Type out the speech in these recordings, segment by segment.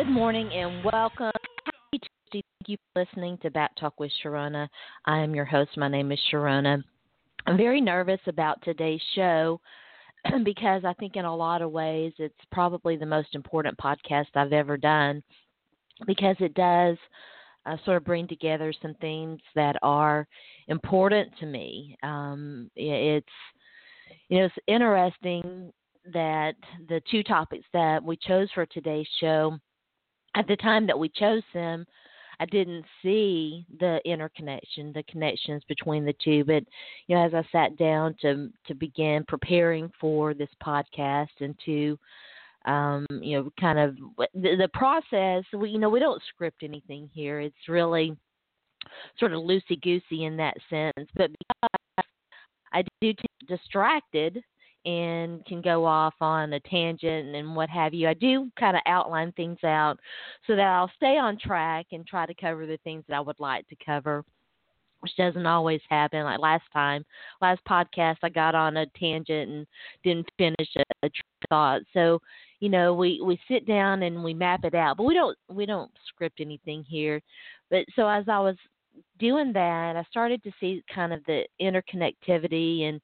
Good morning and welcome. Thank you for listening to Back Talk with Sharona. I am your host. My name is Sharona. I'm very nervous about today's show because I think in a lot of ways it's probably the most important podcast I've ever done because it does uh, sort of bring together some things that are important to me. Um, it's you know it's interesting that the two topics that we chose for today's show at the time that we chose them, I didn't see the interconnection, the connections between the two. But you know, as I sat down to to begin preparing for this podcast and to um, you know, kind of the, the process. We you know we don't script anything here. It's really sort of loosey goosey in that sense. But because I do get distracted and can go off on a tangent and what have you. I do kind of outline things out so that I'll stay on track and try to cover the things that I would like to cover. Which doesn't always happen. Like last time, last podcast, I got on a tangent and didn't finish a, a thought. So, you know, we we sit down and we map it out, but we don't we don't script anything here. But so as I was doing that, I started to see kind of the interconnectivity and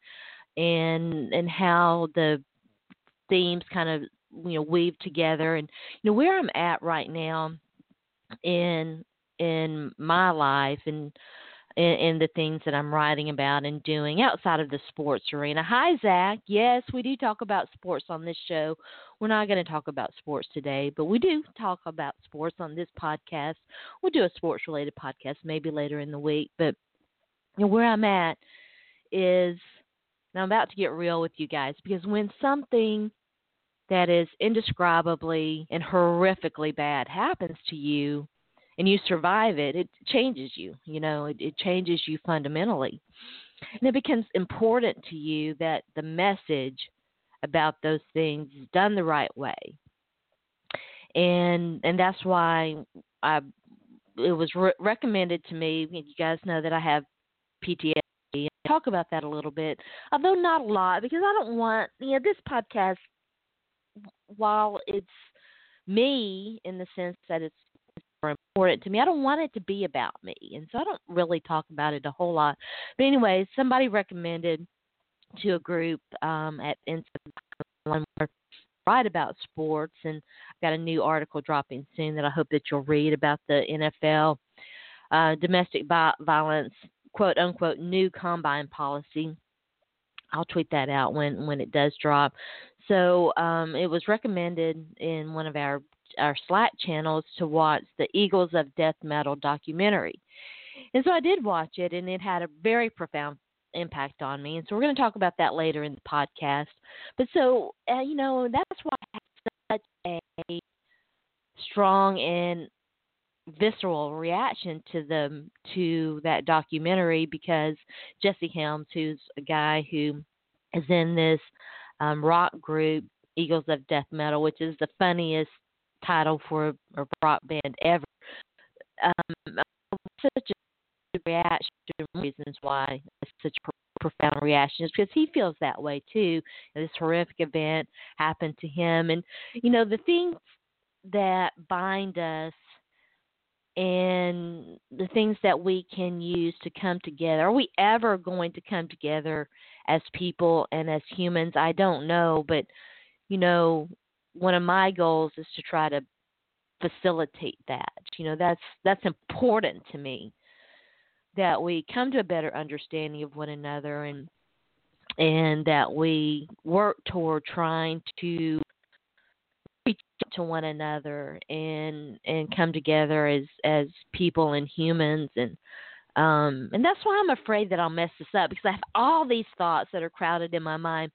and and how the themes kind of you know weave together and you know where I'm at right now in in my life and in, the things that I'm writing about and doing outside of the sports arena. Hi, Zach. Yes, we do talk about sports on this show. We're not going to talk about sports today, but we do talk about sports on this podcast. We'll do a sports related podcast maybe later in the week. But you know, where I'm at is now, I'm about to get real with you guys because when something that is indescribably and horrifically bad happens to you and you survive it, it changes you. You know, it, it changes you fundamentally. And it becomes important to you that the message about those things is done the right way. And and that's why I it was re- recommended to me. You guys know that I have PTSD talk about that a little bit, although not a lot, because I don't want you know this podcast. While it's me in the sense that it's important to me, I don't want it to be about me, and so I don't really talk about it a whole lot. But anyway, somebody recommended to a group um, at Instagram write about sports, and I've got a new article dropping soon that I hope that you'll read about the NFL uh, domestic violence quote unquote new combine policy. I'll tweet that out when when it does drop. So um, it was recommended in one of our our Slack channels to watch the Eagles of Death Metal documentary, and so I did watch it, and it had a very profound impact on me. And so we're going to talk about that later in the podcast. But so uh, you know that's why I have such a strong and visceral reaction to them to that documentary because Jesse Helms, who's a guy who is in this um, rock group Eagles of Death Metal, which is the funniest title for a, rock band ever. Um, such a reaction, reasons why it's such a profound reaction is because he feels that way too. This horrific event happened to him, and you know the things that bind us and the things that we can use to come together. Are we ever going to come together as people and as humans? I don't know, but you know, one of my goals is to try to facilitate that. You know, that's that's important to me that we come to a better understanding of one another and and that we work toward trying to to one another and and come together as as people and humans and um and that's why I'm afraid that I'll mess this up because I have all these thoughts that are crowded in my mind.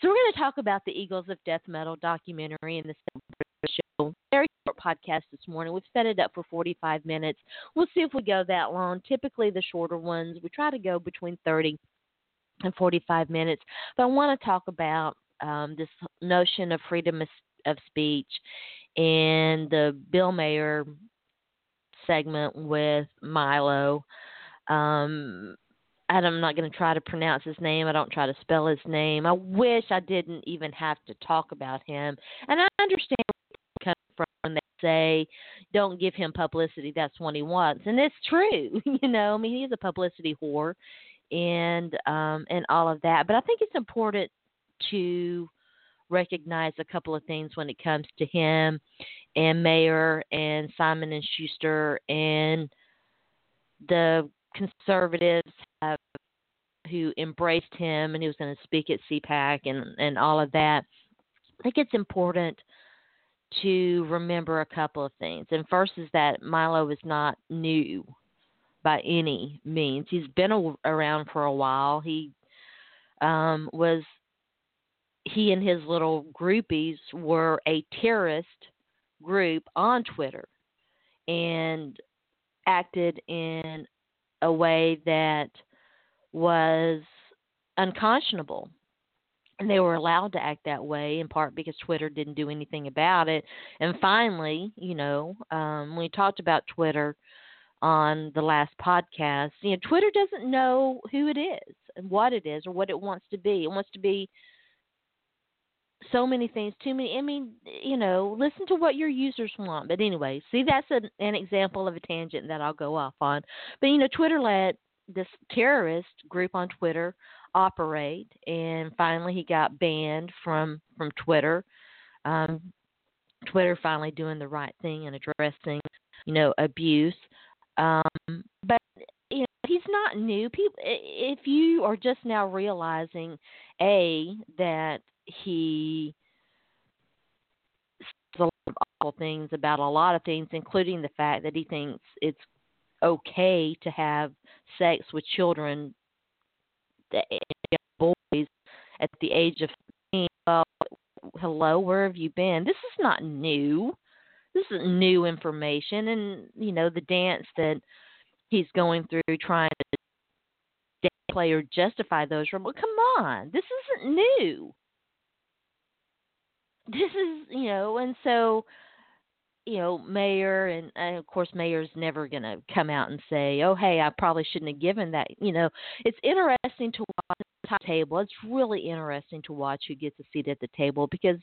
So we're going to talk about the Eagles of Death Metal documentary in the show. Very short podcast this morning. We've set it up for 45 minutes. We'll see if we go that long. Typically, the shorter ones we try to go between 30 and 45 minutes. But I want to talk about um, this notion of freedom of of speech and the Bill Maher segment with Milo. Um, I'm not going to try to pronounce his name. I don't try to spell his name. I wish I didn't even have to talk about him. And I understand where he's coming from they say, "Don't give him publicity. That's what he wants," and it's true. you know, I mean, he's a publicity whore, and um, and all of that. But I think it's important to recognize a couple of things when it comes to him and Maher and Simon and Schuster and the conservatives have, who embraced him and he was going to speak at CPAC and and all of that. I think it's important to remember a couple of things. And first is that Milo is not new by any means. He's been a, around for a while. He um, was he and his little groupies were a terrorist group on Twitter and acted in a way that was unconscionable. And they were allowed to act that way in part because Twitter didn't do anything about it. And finally, you know, um, we talked about Twitter on the last podcast, you know, Twitter doesn't know who it is and what it is or what it wants to be. It wants to be so many things, too many. I mean, you know, listen to what your users want. But anyway, see, that's an, an example of a tangent that I'll go off on. But you know, Twitter let this terrorist group on Twitter operate, and finally he got banned from from Twitter. Um, Twitter finally doing the right thing and addressing, you know, abuse. Um, but you know, he's not new. People, if you are just now realizing, a that he says a lot of awful things about a lot of things, including the fact that he thinks it's okay to have sex with children, boys at the age of 15. Well, hello, where have you been? This is not new. This is new information, and you know the dance that he's going through trying to play or justify those. Well, come on, this isn't new this is you know and so you know Maher and, and of course Maher's never going to come out and say oh hey i probably shouldn't have given that you know. It's interesting to watch the table. It's really interesting to watch who gets a seat at the table because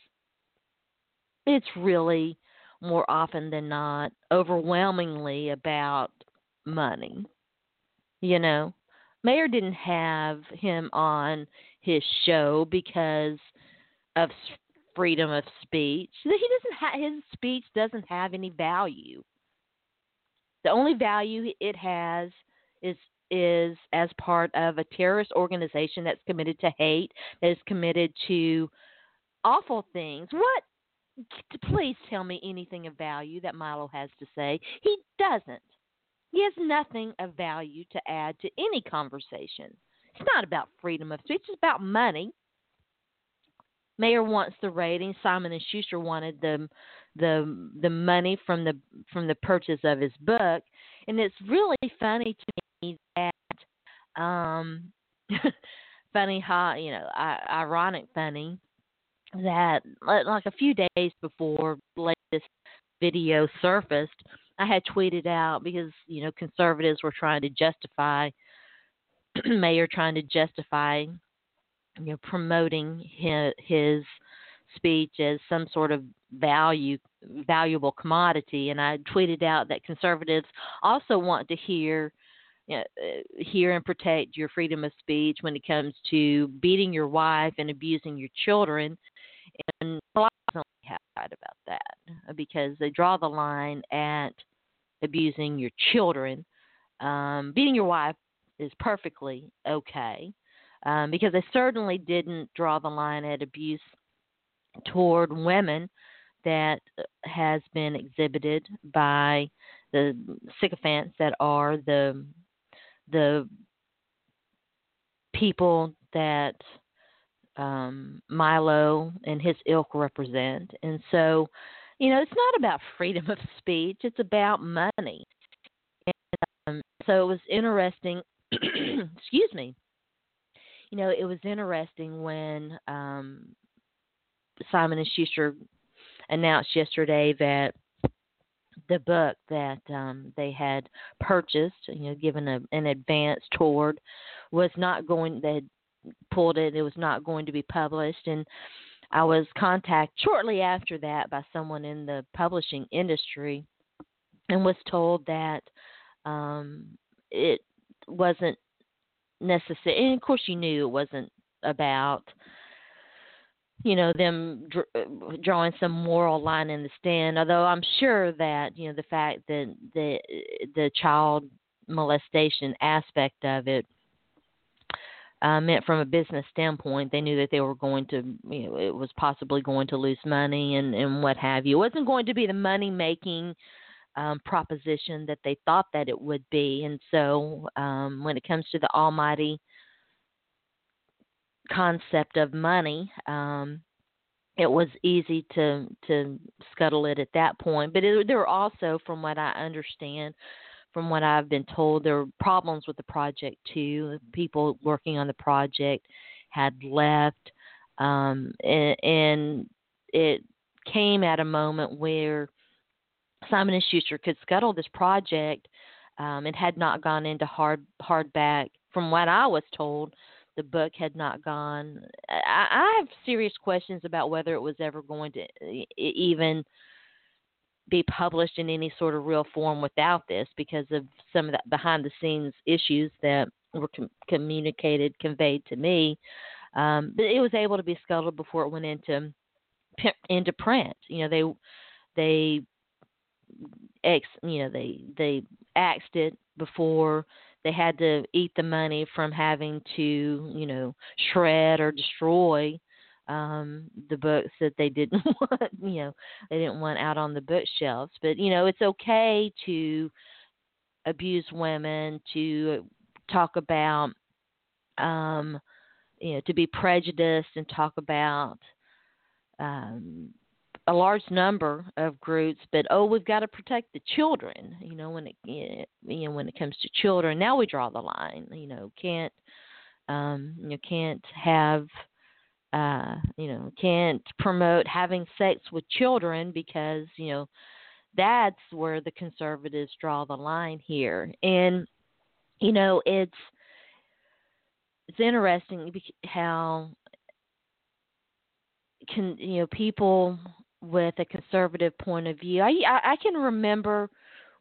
it's really more often than not overwhelmingly about money you know. Maher didn't have him on his show because of freedom of speech. He doesn't ha- his speech doesn't have any value. The only value it has is is as part of a terrorist organization that's committed to hate, that is committed to awful things. What please tell me anything of value that Milo has to say. He doesn't. He has nothing of value to add to any conversation. It's not about freedom of speech, it's about money. Maher wants the ratings. Simon and Schuster wanted the the the money from the from the purchase of his book, and it's really funny to me that um funny how you know ironic funny that like a few days before latest video surfaced, I had tweeted out because you know conservatives were trying to justify Maher trying to justify you know, promoting his, his speech as some sort of value valuable commodity. And I tweeted out that conservatives also want to hear you know, uh, hear and protect your freedom of speech when it comes to beating your wife and abusing your children. And a lot of right about that because they draw the line at abusing your children. Um, beating your wife is perfectly okay um, because they certainly didn't draw the line at abuse toward women that uh, has been exhibited by the sycophants that are the the people that um, Milo and his ilk represent. And so, you know, it's not about freedom of speech, it's about money. And um, so it was interesting, excuse me, you know, it was interesting when um, Simon and Schuster announced yesterday that the book that um, they had purchased, you know, given a, an advance toward, was not going. They had pulled it. It was not going to be published, and I was contacted shortly after that by someone in the publishing industry and was told that um, it wasn't necessary. And of course, you knew it wasn't about you know them dr- drawing some moral line in the stand although i'm sure that you know the fact that the the child molestation aspect of it uh, meant from a business standpoint they knew that they were going to you know it was possibly going to lose money and and what have you it wasn't going to be the money making um, proposition that they thought that it would be. And so, um, when it comes to the almighty concept of money, um, it was easy to to scuttle it at that point. But it, there were also, from what I understand, from what I've been told, there were problems with the project too. People working on the project had left, um, and, and it came at a moment where Simon Schuster could scuttle this project. Um, it had not gone into hard hardback. From what I was told, the book had not gone. I, I have serious questions about whether it was ever going to even be published in any sort of real form without this because of some of the behind the scenes issues that were com- communicated, conveyed to me. Um, but it was able to be scuttled before it went into into print. You know, they they ex you know they they axed it before they had to eat the money from having to you know shred or destroy um the books that they didn't want you know they didn't want out on the bookshelves. But you know it's okay to abuse women to talk about um you know to be prejudiced and talk about um a large number of groups, but oh, we've got to protect the children. You know, when it you know when it comes to children, now we draw the line. You know, can't um, you can't have uh, you know can't promote having sex with children because you know that's where the conservatives draw the line here, and you know it's it's interesting how can you know people with a conservative point of view. I, I, can remember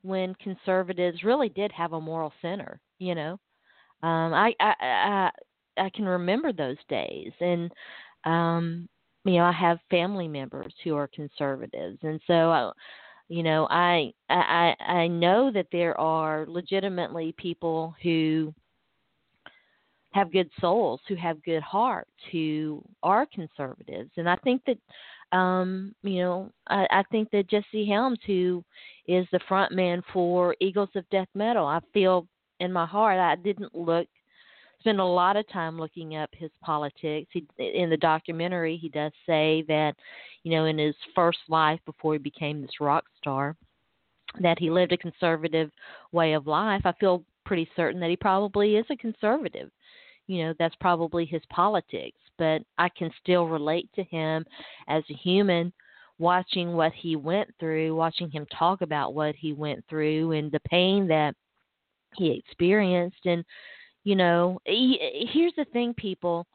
when conservatives really did have a moral center. You know, um, I, I I I can remember those days, and um, you know, I have family members who are conservatives, and so I, you know, I I I know that there are legitimately people who have good souls, who have good hearts, who are conservatives, and I think that um, you know, I, I think that Jesse Helms, who is the front man for Eagles of Death Metal, I feel in my heart I didn't look spend a lot of time looking up his politics. He, in the documentary, he does say that, you know, in his first life before he became this rock star, that he lived a conservative way of life. I feel pretty certain that he probably is a conservative you know that's probably his politics but i can still relate to him as a human watching what he went through watching him talk about what he went through and the pain that he experienced. And you know he, here's the thing people.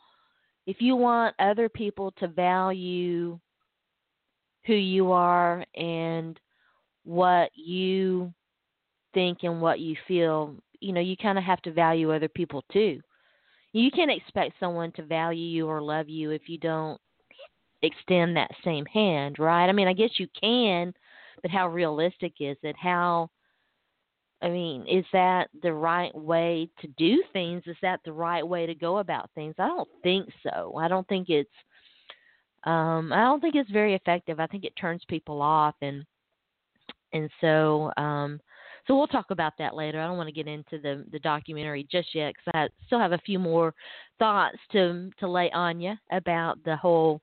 If you want other people to value who you are and what you think and what you feel you know you kind of have to value other people too you can't expect someone to value you or love you if you don't extend that same hand, right? I mean, I guess you can, but how realistic is it? How I mean, is that the right way to do things? Is that the right way to go about things? I don't think so. I don't think it's um I don't think it's very effective. I think it turns people off and and so um so we'll talk about that later. I don't want to get into the the documentary just yet because I still have a few more thoughts to to lay on you about the whole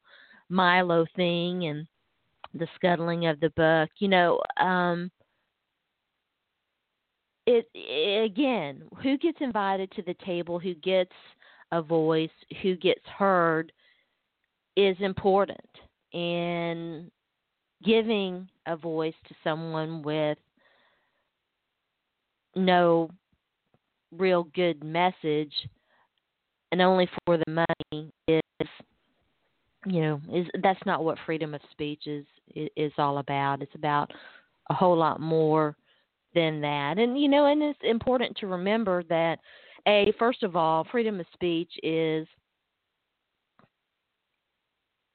Milo thing and the scuttling of the book. You know, um, it, it again, who gets invited to the table, who gets a voice, who gets heard, is important, and giving a voice to someone with no real good message and only for the money is you know, is that's not what freedom of speech is is all about. It's about a whole lot more than that. And you know, and it's important to remember that a first of all, freedom of speech is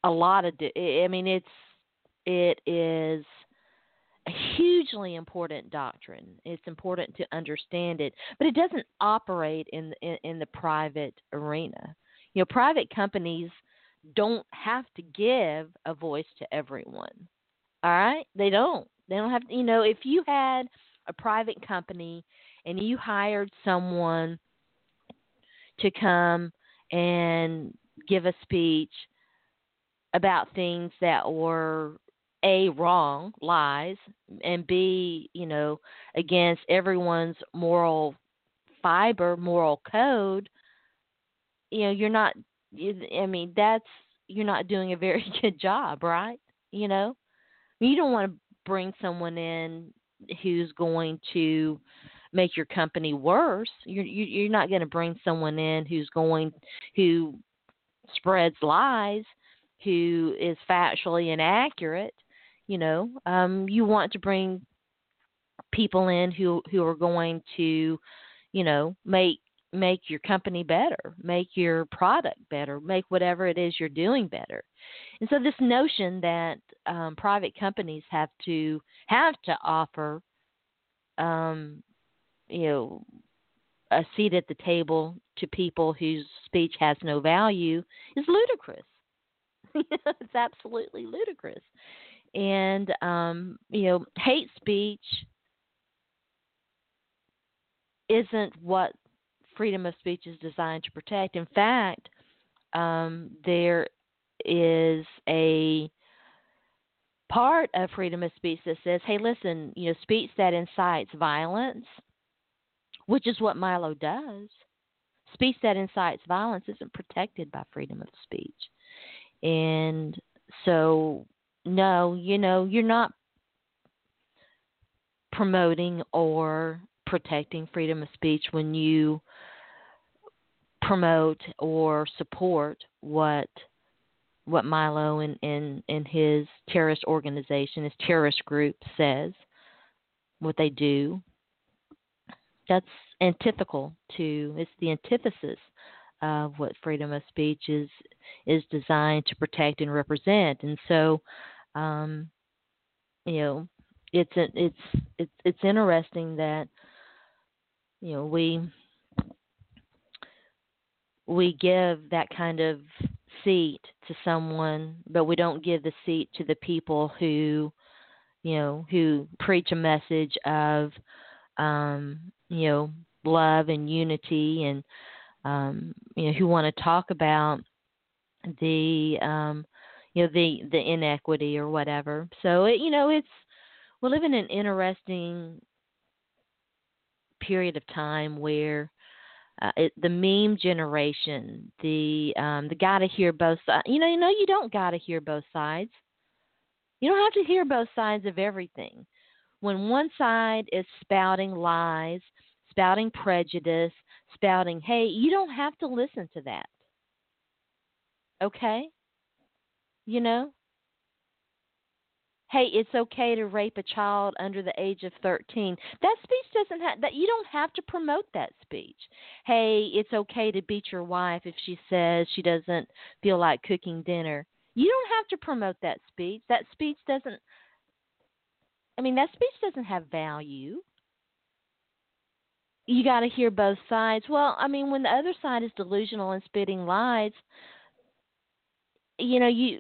a lot of I mean it's it is a hugely important doctrine. It's important to understand it, but it doesn't operate in in, in the private arena. You know, private companies don't have to give a voice to everyone. All right? They don't. They don't have to, you know, if you had a private company and you hired someone to come and give a speech about things that were a wrong lies and b you know against everyone's moral fiber moral code you know you're not i mean that's you're not doing a very good job right? You know? You don't want to bring someone in who's going to make your company worse. You're you're not going to bring someone in who's going who spreads lies who is factually inaccurate you know um you want to bring people in who who are going to you know make make your company better make your product better make whatever it is you're doing better. And so this notion that um, private companies have to have to offer um, you know a seat at the table to people whose speech has no value is ludicrous. It's absolutely ludicrous and um, you know, hate speech isn't what freedom of speech is designed to protect. In fact, um, there is a part of freedom of speech that says, "Hey, listen, you know, speech that incites violence, which is what Milo does. Speech that incites violence isn't protected by freedom of speech." And so no, you know, you're not promoting or protecting freedom of speech when you promote or support what what Milo and, and, and his terrorist organization, his terrorist group says, what they do. That's antithetical to it's the antithesis of what freedom of speech is is designed to protect and represent. And so, um, you know, it's it's it's it's interesting that you know we we give that kind of seat to someone, but we don't give the seat to the people who, you know, who preach a message of, um, you know, love and unity and um, you know, who want to talk about the um, you know the the inequity or whatever. So it, you know, it's we live in an interesting period of time where uh, it, the meme generation, the um, the gotta hear both sides. You know, you know, you don't gotta hear both sides. You don't have to hear both sides of everything. When one side is spouting lies, spouting prejudice, spouting, hey, you don't have to listen to that. Okay? You know? Hey, it's okay to rape a child under the age of 13. That speech doesn't have that you don't have to promote that speech. Hey, it's okay to beat your wife if she says she doesn't feel like cooking dinner. You don't have to promote that speech. That speech doesn't I mean, that speech doesn't have value you got to hear both sides. Well, I mean, when the other side is delusional and spitting lies, you know, you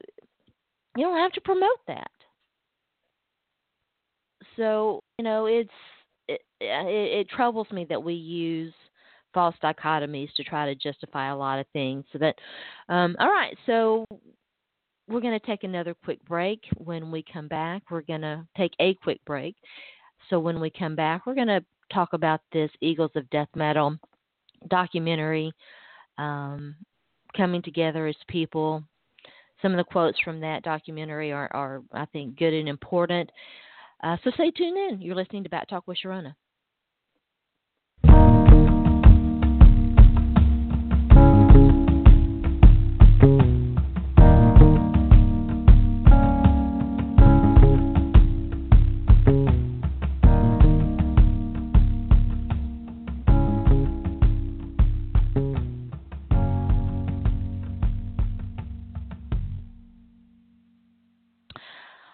you don't have to promote that. So, you know, it's it, it, it troubles me that we use false dichotomies to try to justify a lot of things. So that, um, all right, so we're going to take another quick break. When we come back, we're going to take a quick break. So when we come back, we're going to talk about this Eagles of Death Metal documentary, um, coming together as people. Some of the quotes from that documentary are, are I think, good and important. Uh, so stay tuned in. You're listening to Back Talk with Sharona.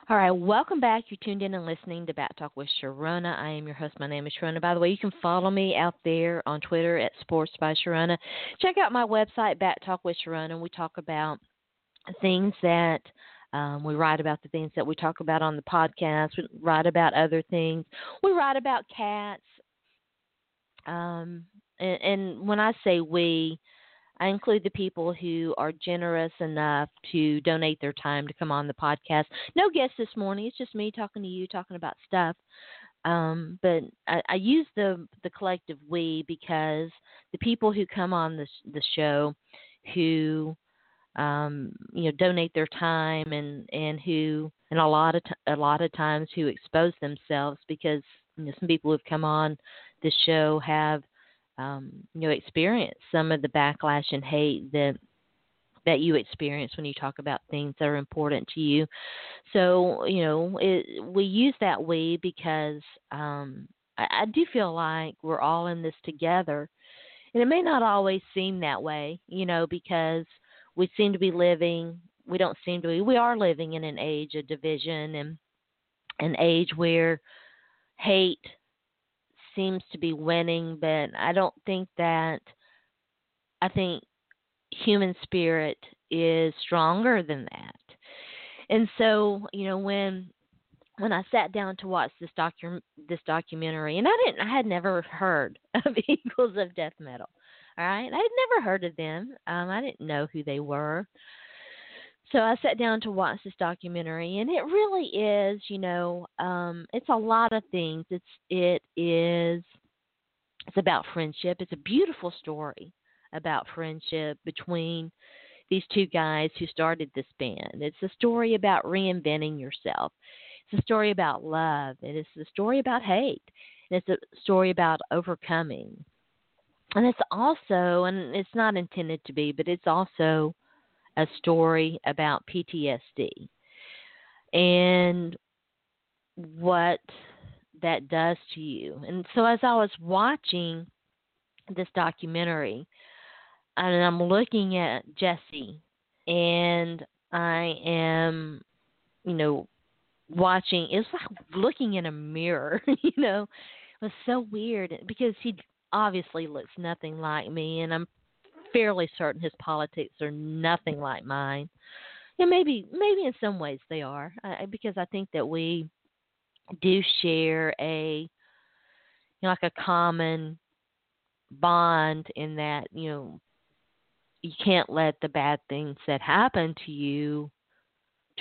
All right, welcome back. You tuned in and listening to Back Talk with Sharona. I am your host. My name is Sharona. By the way, you can follow me out there on Twitter at Sports by Sharona. Check out my website, Back Talk with Sharona. We talk about things that um, we write about the things that we talk about on the podcast. We write about other things. We write about cats. Um, and, and when I say we, I include the people who are generous enough to donate their time to come on the podcast. No guests this morning. It's just me talking to you, talking about stuff. Um, but I, I use the the collective we because the people who come on the the show, who um, you know donate their time and and who and a lot of t- a lot of times who expose themselves because you know, some people who've come on the show have um, you know experience some of the backlash and hate that that you experience when you talk about things that are important to you. So you know it, we use that we because um, I, I do feel like we're all in this together, and it may not always seem that way, you know, because we seem to be living. We don't seem to be. We are living in an age of division and an age where hate seems to be winning, but I don't think that. I think human spirit is stronger than that. And so, you know, when when I sat down to watch this docu this documentary, and I didn't, I had never heard of Eagles of Death Metal. All right, I had never heard of them. Um, I didn't know who they were so I sat down to watch this documentary, and it really is, you know, um, it's a lot of things. It's it is it's about friendship. It's a beautiful story about friendship between these two guys who started this band. It's a story about reinventing yourself. It's a story about love. It is a story about hate. And it's a story about overcoming. And it's also, and it's not intended to be, but it's also a story about PTSD and what that does to you. And so as I was watching this documentary, and I'm looking at Jesse, and I am, you know, watching. It's like looking in a mirror. you know, it was so weird because he obviously looks nothing like me, and I'm fairly certain his politics are nothing like mine. Yeah, maybe maybe in some ways they are, because I think that we do share a you know, like a common bond in that you know you can't let the bad things that happen to you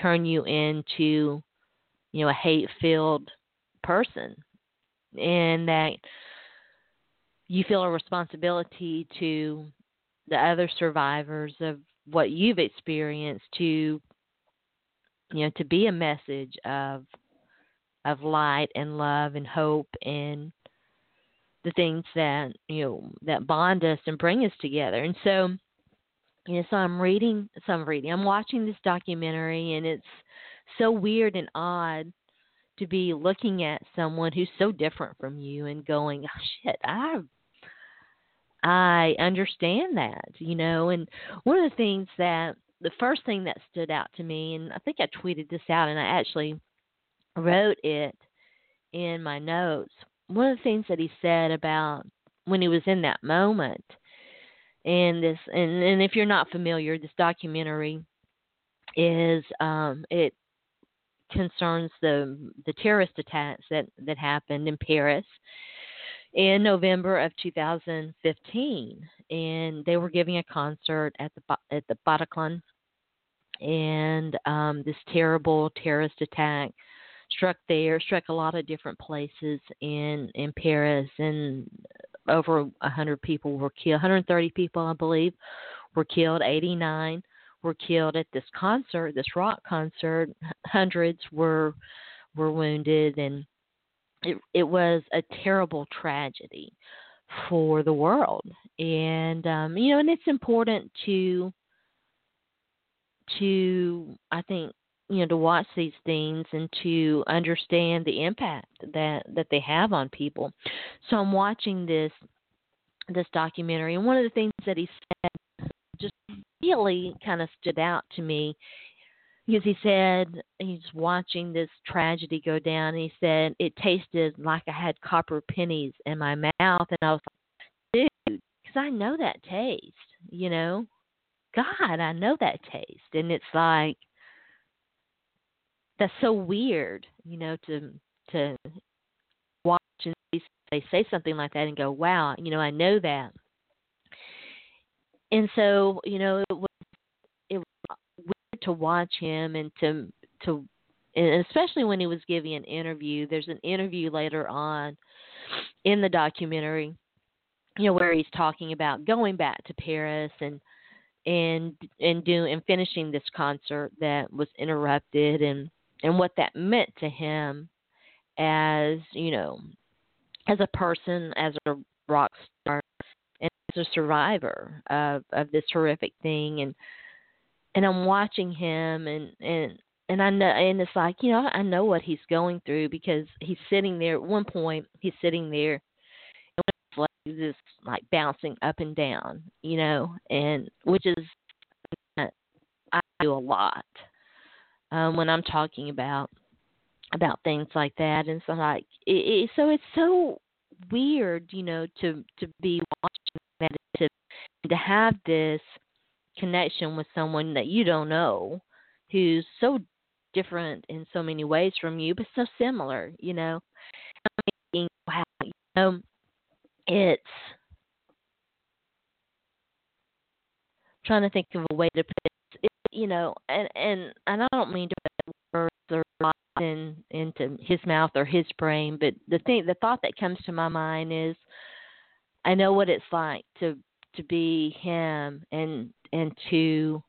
turn you into you know a hate filled person and that you feel a responsibility to the other survivors of what you've experienced to you know to be a message of of light and love and hope and the things that you know that bond us and bring us together. And so you know so i'm reading so i'm reading i'm watching this documentary and it's so weird and odd to be looking at someone who's so different from you and going oh shit i've I understand that, you know. And one of the things that the first thing that stood out to me, and I think I tweeted this out, and I actually wrote it in my notes. One of the things that he said about when he was in that moment, and this, and, and if you're not familiar, this documentary is um, it concerns the the terrorist attacks that that happened in Paris in November of 2015, and they were giving a concert at the at the Bataclan, and um, this terrible terrorist attack struck there, struck a lot of different places in in Paris, and over 100 people were killed. 130 people, I believe, were killed. 89 were killed at this concert, this rock concert. Hundreds were were wounded, and it, it was a terrible tragedy for the world. And um you know and it's important to to i think you know to watch these things and to understand the impact that that they have on people. So i'm watching this this documentary and one of the things that he said just really kind of stood out to me because he said he's watching this tragedy go down. And he said it tasted like I had copper pennies in my mouth, and I was like, dude, because I know that taste, you know. God, I know that taste, and it's like that's so weird, you know, to to watch and they say something like that and go, wow, you know, I know that. And so, you know, it was to watch him and to to and especially when he was giving an interview. There's an interview later on in the documentary, you know, where he's talking about going back to Paris and and and doing and finishing this concert that was interrupted and and what that meant to him as you know as a person as a rock star and as a survivor of of this horrific thing and and I'm watching him and and and I know and it's like you know I know what he's going through because he's sitting there at one point he's sitting there and it's like just like bouncing up and down you know and which is I do a lot um when I'm talking about about things like that. And so like it, it, so it's so weird you know to to be watching meditative and to have this connection with someone that you don't know who's so different in so many ways from you but so similar you know? I'm thinking, wow you know it's trying to think of a way to put it, it you know and and and I don't mean to put words or in into his mouth or his brain but the thing the thought that comes to my mind is i know what it's like to to be him and and to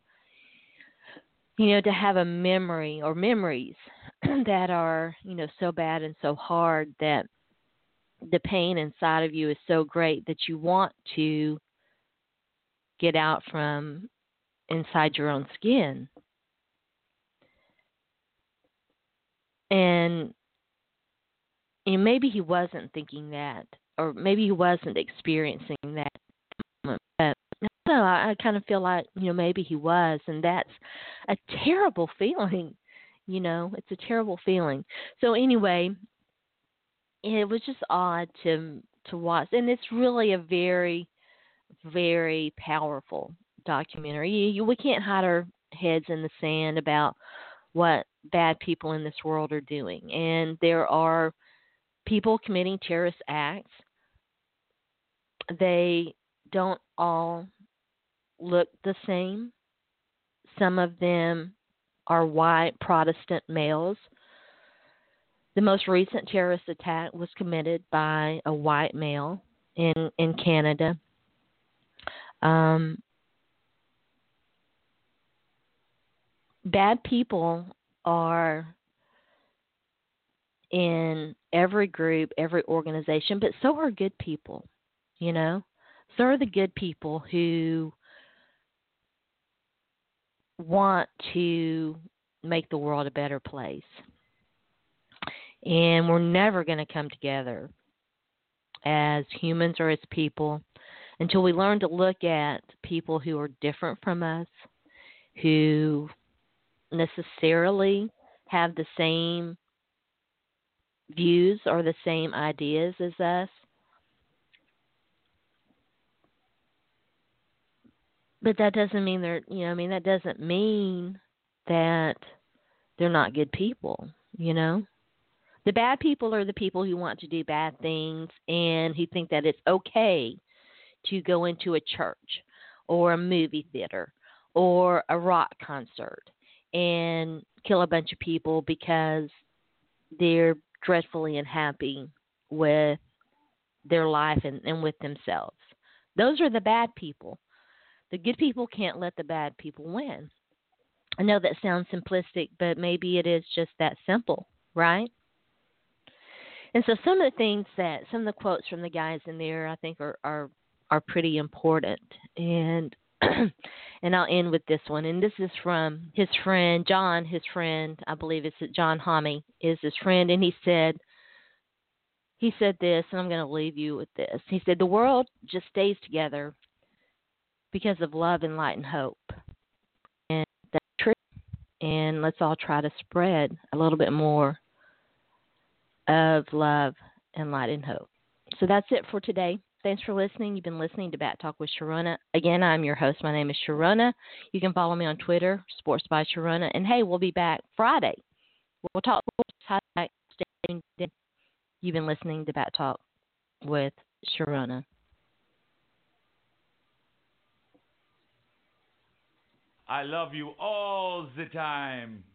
you know to have a memory or memories that are you know so bad and so hard that the pain inside of you is so great that you want to get out from inside your own skin and and maybe he wasn't thinking that, or maybe he wasn't experiencing that. But no, I, I kind of feel like you know maybe he was, and that's a terrible feeling. You know, it's a terrible feeling. So anyway, it was just odd to to watch, and it's really a very, very powerful documentary. You, you, we can't hide our heads in the sand about what bad people in this world are doing. And there are people committing terrorist acts. They don't all look the same. Some of them are white Protestant males. The most recent terrorist attack was committed by a white male in in Canada. Um, bad people are in every group, every organization, but so are good people, you know? Are the good people who want to make the world a better place. And we're never going to come together as humans or as people until we learn to look at people who are different from us, who necessarily have the same views or the same ideas as us. But that doesn't mean they're, you know, I mean, that doesn't mean that they're not good people, you know? The bad people are the people who want to do bad things and who think that it's okay to go into a church or a movie theater or a rock concert and kill a bunch of people because they're dreadfully unhappy with their life and, and with themselves. Those are the bad people. The good people can't let the bad people win. I know that sounds simplistic, but maybe it is just that simple, right? And so some of the things that some of the quotes from the guys in there I think are are are pretty important. And and I'll end with this one. And this is from his friend John, his friend, I believe it's John Homme, is his friend, and he said he said this, and I'm going to leave you with this. He said the world just stays together because of love and light and hope. And that's true. and let's all try to spread a little bit more of love and light and hope. So that's it for today. Thanks for listening. You've been listening to Back Talk with Sharona. Again, I'm your host. My name is Sharona. You can follow me on Twitter, Sports by Sharona. And hey, we'll be back Friday. We'll talk. You've been listening to Back Talk with Sharona. I love you all the time.